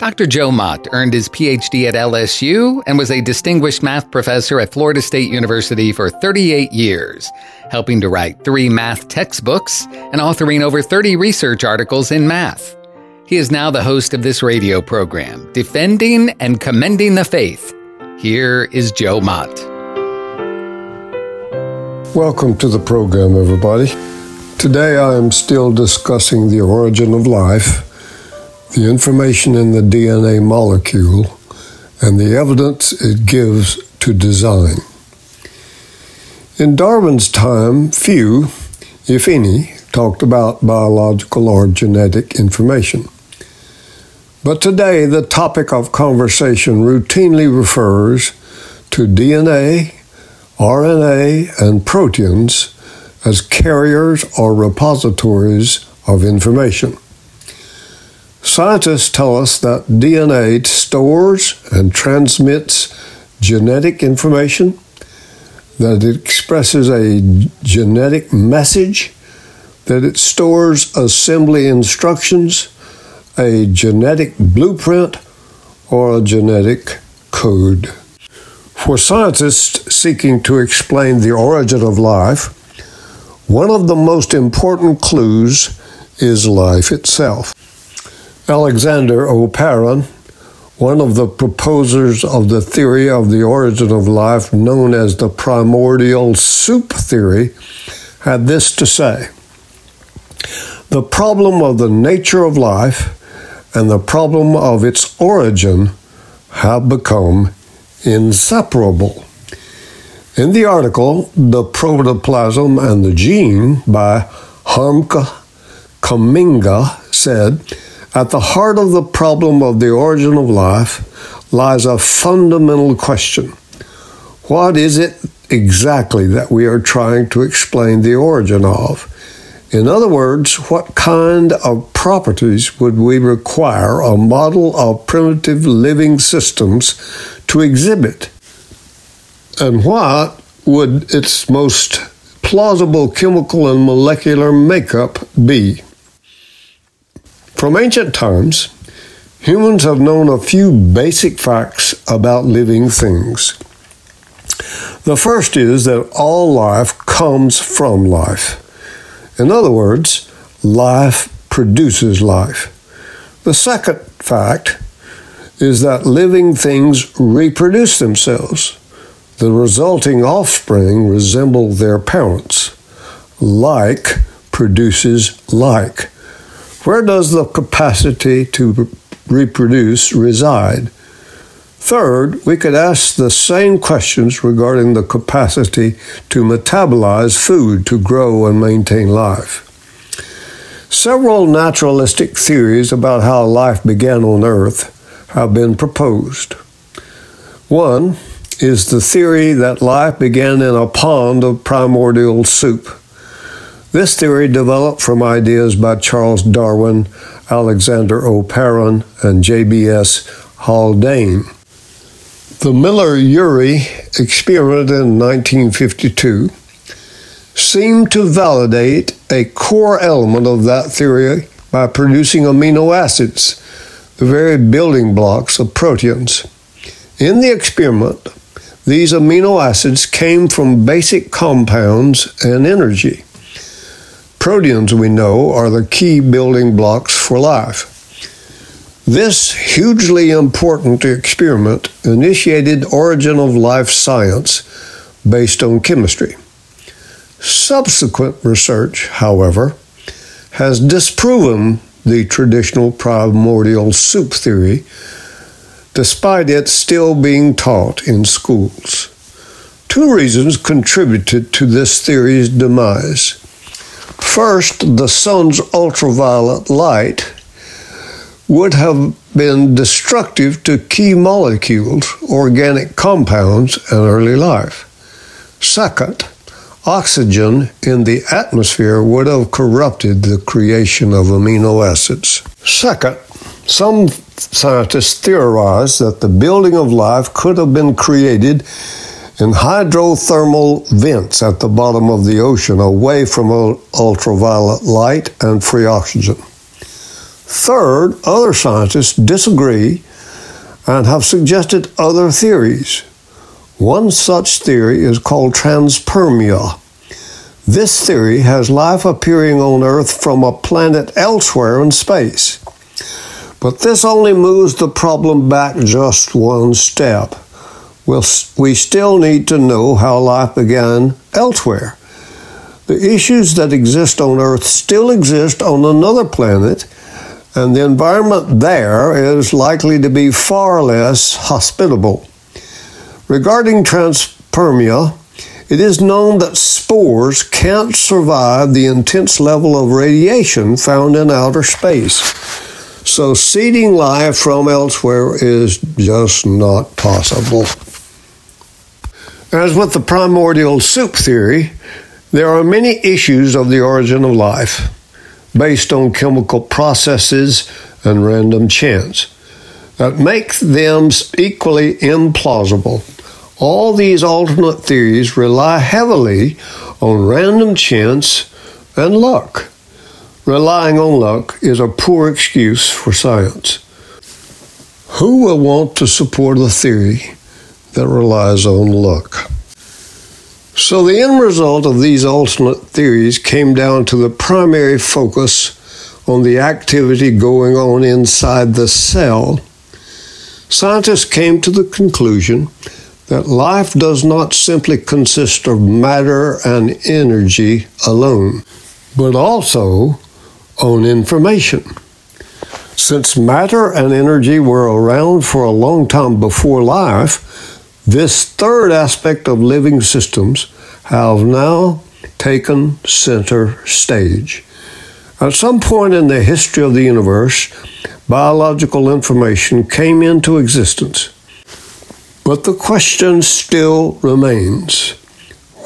Dr. Joe Mott earned his PhD at LSU and was a distinguished math professor at Florida State University for 38 years, helping to write three math textbooks and authoring over 30 research articles in math. He is now the host of this radio program, Defending and Commending the Faith. Here is Joe Mott. Welcome to the program, everybody. Today I am still discussing the origin of life the information in the DNA molecule, and the evidence it gives to design. In Darwin's time, few, if any, talked about biological or genetic information. But today, the topic of conversation routinely refers to DNA, RNA, and proteins as carriers or repositories of information. Scientists tell us that DNA stores and transmits genetic information, that it expresses a genetic message, that it stores assembly instructions, a genetic blueprint, or a genetic code. For scientists seeking to explain the origin of life, one of the most important clues is life itself. Alexander Oparin, one of the proposers of the theory of the origin of life known as the primordial soup theory, had this to say The problem of the nature of life and the problem of its origin have become inseparable. In the article, The Protoplasm and the Gene by Harmke Kamminga said, at the heart of the problem of the origin of life lies a fundamental question What is it exactly that we are trying to explain the origin of? In other words, what kind of properties would we require a model of primitive living systems to exhibit? And what would its most plausible chemical and molecular makeup be? From ancient times, humans have known a few basic facts about living things. The first is that all life comes from life. In other words, life produces life. The second fact is that living things reproduce themselves. The resulting offspring resemble their parents. Like produces like. Where does the capacity to reproduce reside? Third, we could ask the same questions regarding the capacity to metabolize food to grow and maintain life. Several naturalistic theories about how life began on Earth have been proposed. One is the theory that life began in a pond of primordial soup. This theory developed from ideas by Charles Darwin, Alexander Oparin, and J.B.S. Haldane. The Miller-Urey experiment in 1952 seemed to validate a core element of that theory by producing amino acids, the very building blocks of proteins. In the experiment, these amino acids came from basic compounds and energy. Proteins, we know, are the key building blocks for life. This hugely important experiment initiated origin of life science based on chemistry. Subsequent research, however, has disproven the traditional primordial soup theory, despite it still being taught in schools. Two reasons contributed to this theory's demise. First, the sun's ultraviolet light would have been destructive to key molecules, organic compounds, and early life. Second, oxygen in the atmosphere would have corrupted the creation of amino acids. Second, some scientists theorize that the building of life could have been created in hydrothermal vents at the bottom of the ocean away from ultraviolet light and free oxygen. Third, other scientists disagree and have suggested other theories. One such theory is called transpermia. This theory has life appearing on Earth from a planet elsewhere in space. But this only moves the problem back just one step. We still need to know how life began elsewhere. The issues that exist on Earth still exist on another planet, and the environment there is likely to be far less hospitable. Regarding transpermia, it is known that spores can't survive the intense level of radiation found in outer space. So, seeding life from elsewhere is just not possible. As with the primordial soup theory, there are many issues of the origin of life based on chemical processes and random chance that make them equally implausible. All these alternate theories rely heavily on random chance and luck. Relying on luck is a poor excuse for science. Who will want to support a theory that relies on luck. So the end result of these alternate theories came down to the primary focus on the activity going on inside the cell. Scientists came to the conclusion that life does not simply consist of matter and energy alone, but also on information. Since matter and energy were around for a long time before life, this third aspect of living systems have now taken center stage. At some point in the history of the universe, biological information came into existence. But the question still remains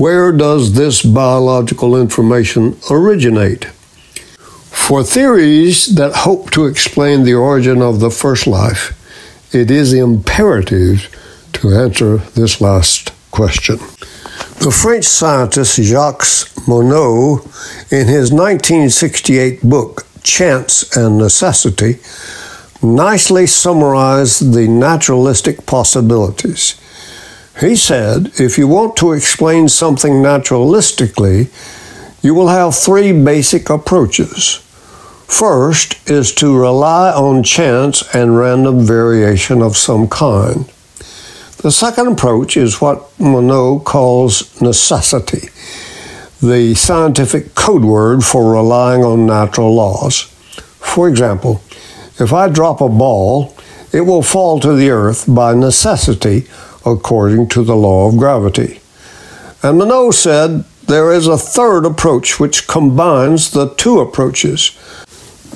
where does this biological information originate? For theories that hope to explain the origin of the first life, it is imperative to answer this last question. The French scientist Jacques Monod, in his 1968 book Chance and Necessity, nicely summarized the naturalistic possibilities. He said, if you want to explain something naturalistically, you will have three basic approaches. First is to rely on chance and random variation of some kind. The second approach is what Monod calls necessity, the scientific code word for relying on natural laws. For example, if I drop a ball, it will fall to the earth by necessity according to the law of gravity. And Monod said there is a third approach which combines the two approaches.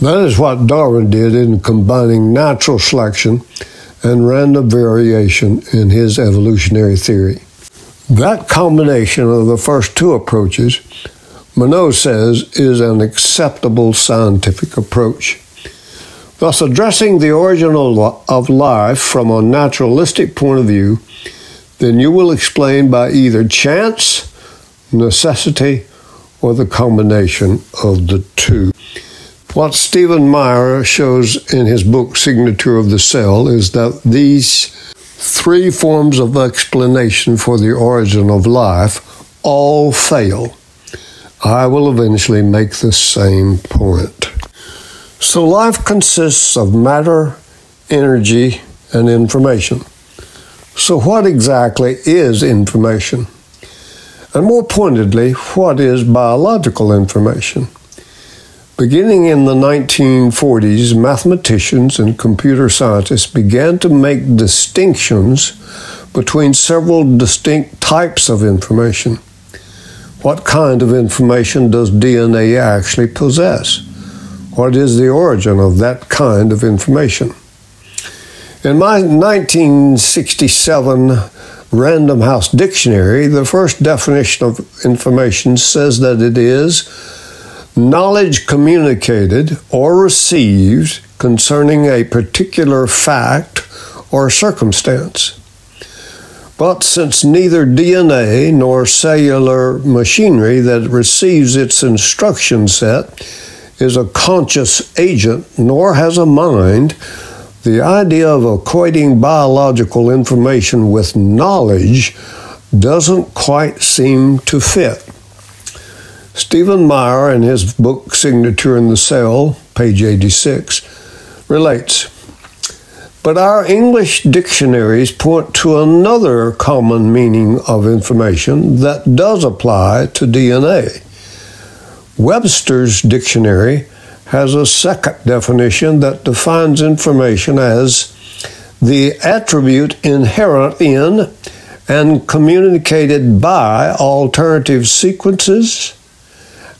That is what Darwin did in combining natural selection and random variation in his evolutionary theory. That combination of the first two approaches, Monod says, is an acceptable scientific approach. Thus, addressing the origin of life from a naturalistic point of view, then you will explain by either chance, necessity, or the combination of the two. What Stephen Meyer shows in his book Signature of the Cell is that these three forms of explanation for the origin of life all fail. I will eventually make the same point. So, life consists of matter, energy, and information. So, what exactly is information? And more pointedly, what is biological information? Beginning in the 1940s, mathematicians and computer scientists began to make distinctions between several distinct types of information. What kind of information does DNA actually possess? What is the origin of that kind of information? In my 1967 Random House Dictionary, the first definition of information says that it is knowledge communicated or received concerning a particular fact or circumstance. But since neither DNA nor cellular machinery that receives its instruction set is a conscious agent nor has a mind, the idea of equating biological information with knowledge doesn't quite seem to fit. Stephen Meyer, in his book Signature in the Cell, page 86, relates But our English dictionaries point to another common meaning of information that does apply to DNA. Webster's dictionary has a second definition that defines information as the attribute inherent in and communicated by alternative sequences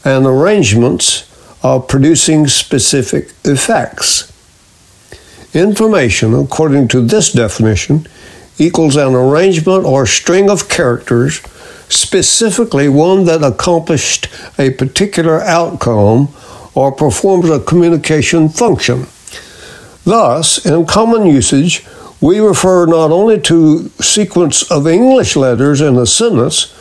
and arrangements of producing specific effects. Information, according to this definition, equals an arrangement or string of characters, specifically one that accomplished a particular outcome or performs a communication function. Thus, in common usage, we refer not only to sequence of English letters in a sentence,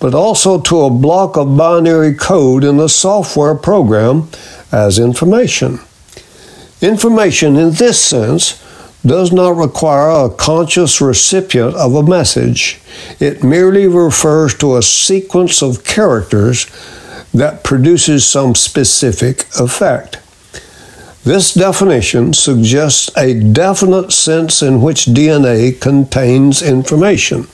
but also to a block of binary code in a software program as information. Information in this sense does not require a conscious recipient of a message. It merely refers to a sequence of characters that produces some specific effect. This definition suggests a definite sense in which DNA contains information.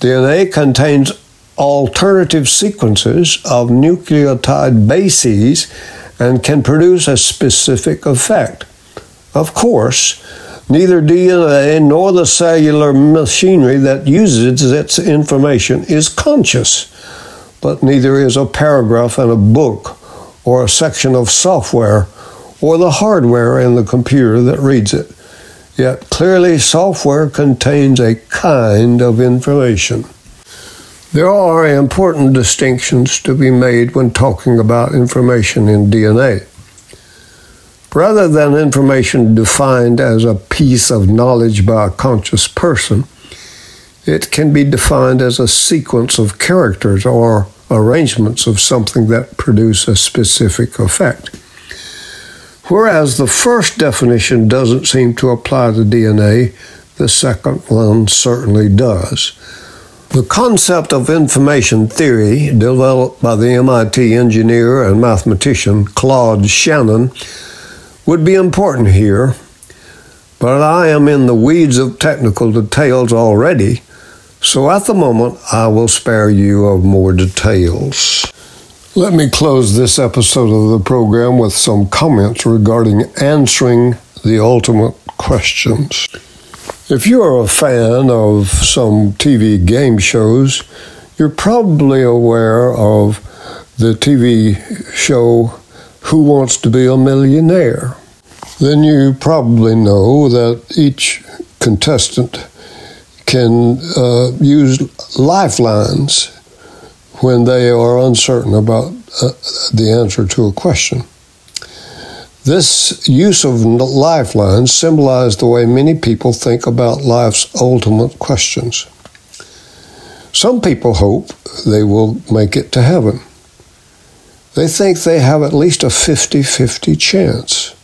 DNA contains alternative sequences of nucleotide bases and can produce a specific effect. Of course, neither DNA nor the cellular machinery that uses its information is conscious but neither is a paragraph in a book or a section of software or the hardware in the computer that reads it. Yet clearly, software contains a kind of information. There are important distinctions to be made when talking about information in DNA. Rather than information defined as a piece of knowledge by a conscious person, it can be defined as a sequence of characters or arrangements of something that produce a specific effect. Whereas the first definition doesn't seem to apply to DNA, the second one certainly does. The concept of information theory, developed by the MIT engineer and mathematician Claude Shannon, would be important here, but I am in the weeds of technical details already so at the moment, I will spare you of more details. Let me close this episode of the program with some comments regarding answering the ultimate questions. If you are a fan of some TV game shows, you're probably aware of the TV show Who Wants to Be a Millionaire. Then you probably know that each contestant can uh, use lifelines when they are uncertain about uh, the answer to a question. This use of lifelines symbolized the way many people think about life's ultimate questions. Some people hope they will make it to heaven. They think they have at least a 50 50 chance.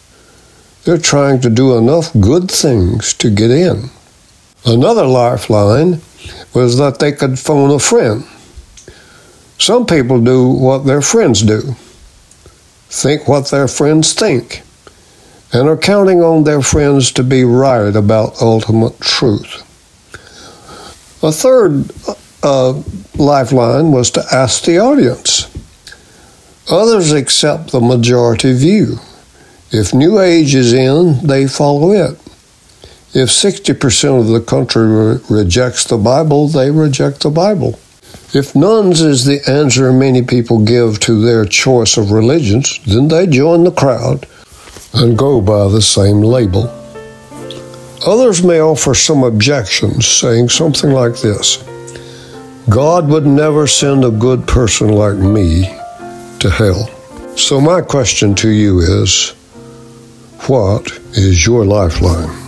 They're trying to do enough good things to get in. Another lifeline was that they could phone a friend. Some people do what their friends do, think what their friends think, and are counting on their friends to be right about ultimate truth. A third uh, lifeline was to ask the audience. Others accept the majority view. If New Age is in, they follow it. If 60% of the country re- rejects the Bible, they reject the Bible. If nones is the answer many people give to their choice of religions, then they join the crowd and go by the same label. Others may offer some objections, saying something like this God would never send a good person like me to hell. So, my question to you is what is your lifeline?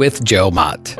with Joe Mott.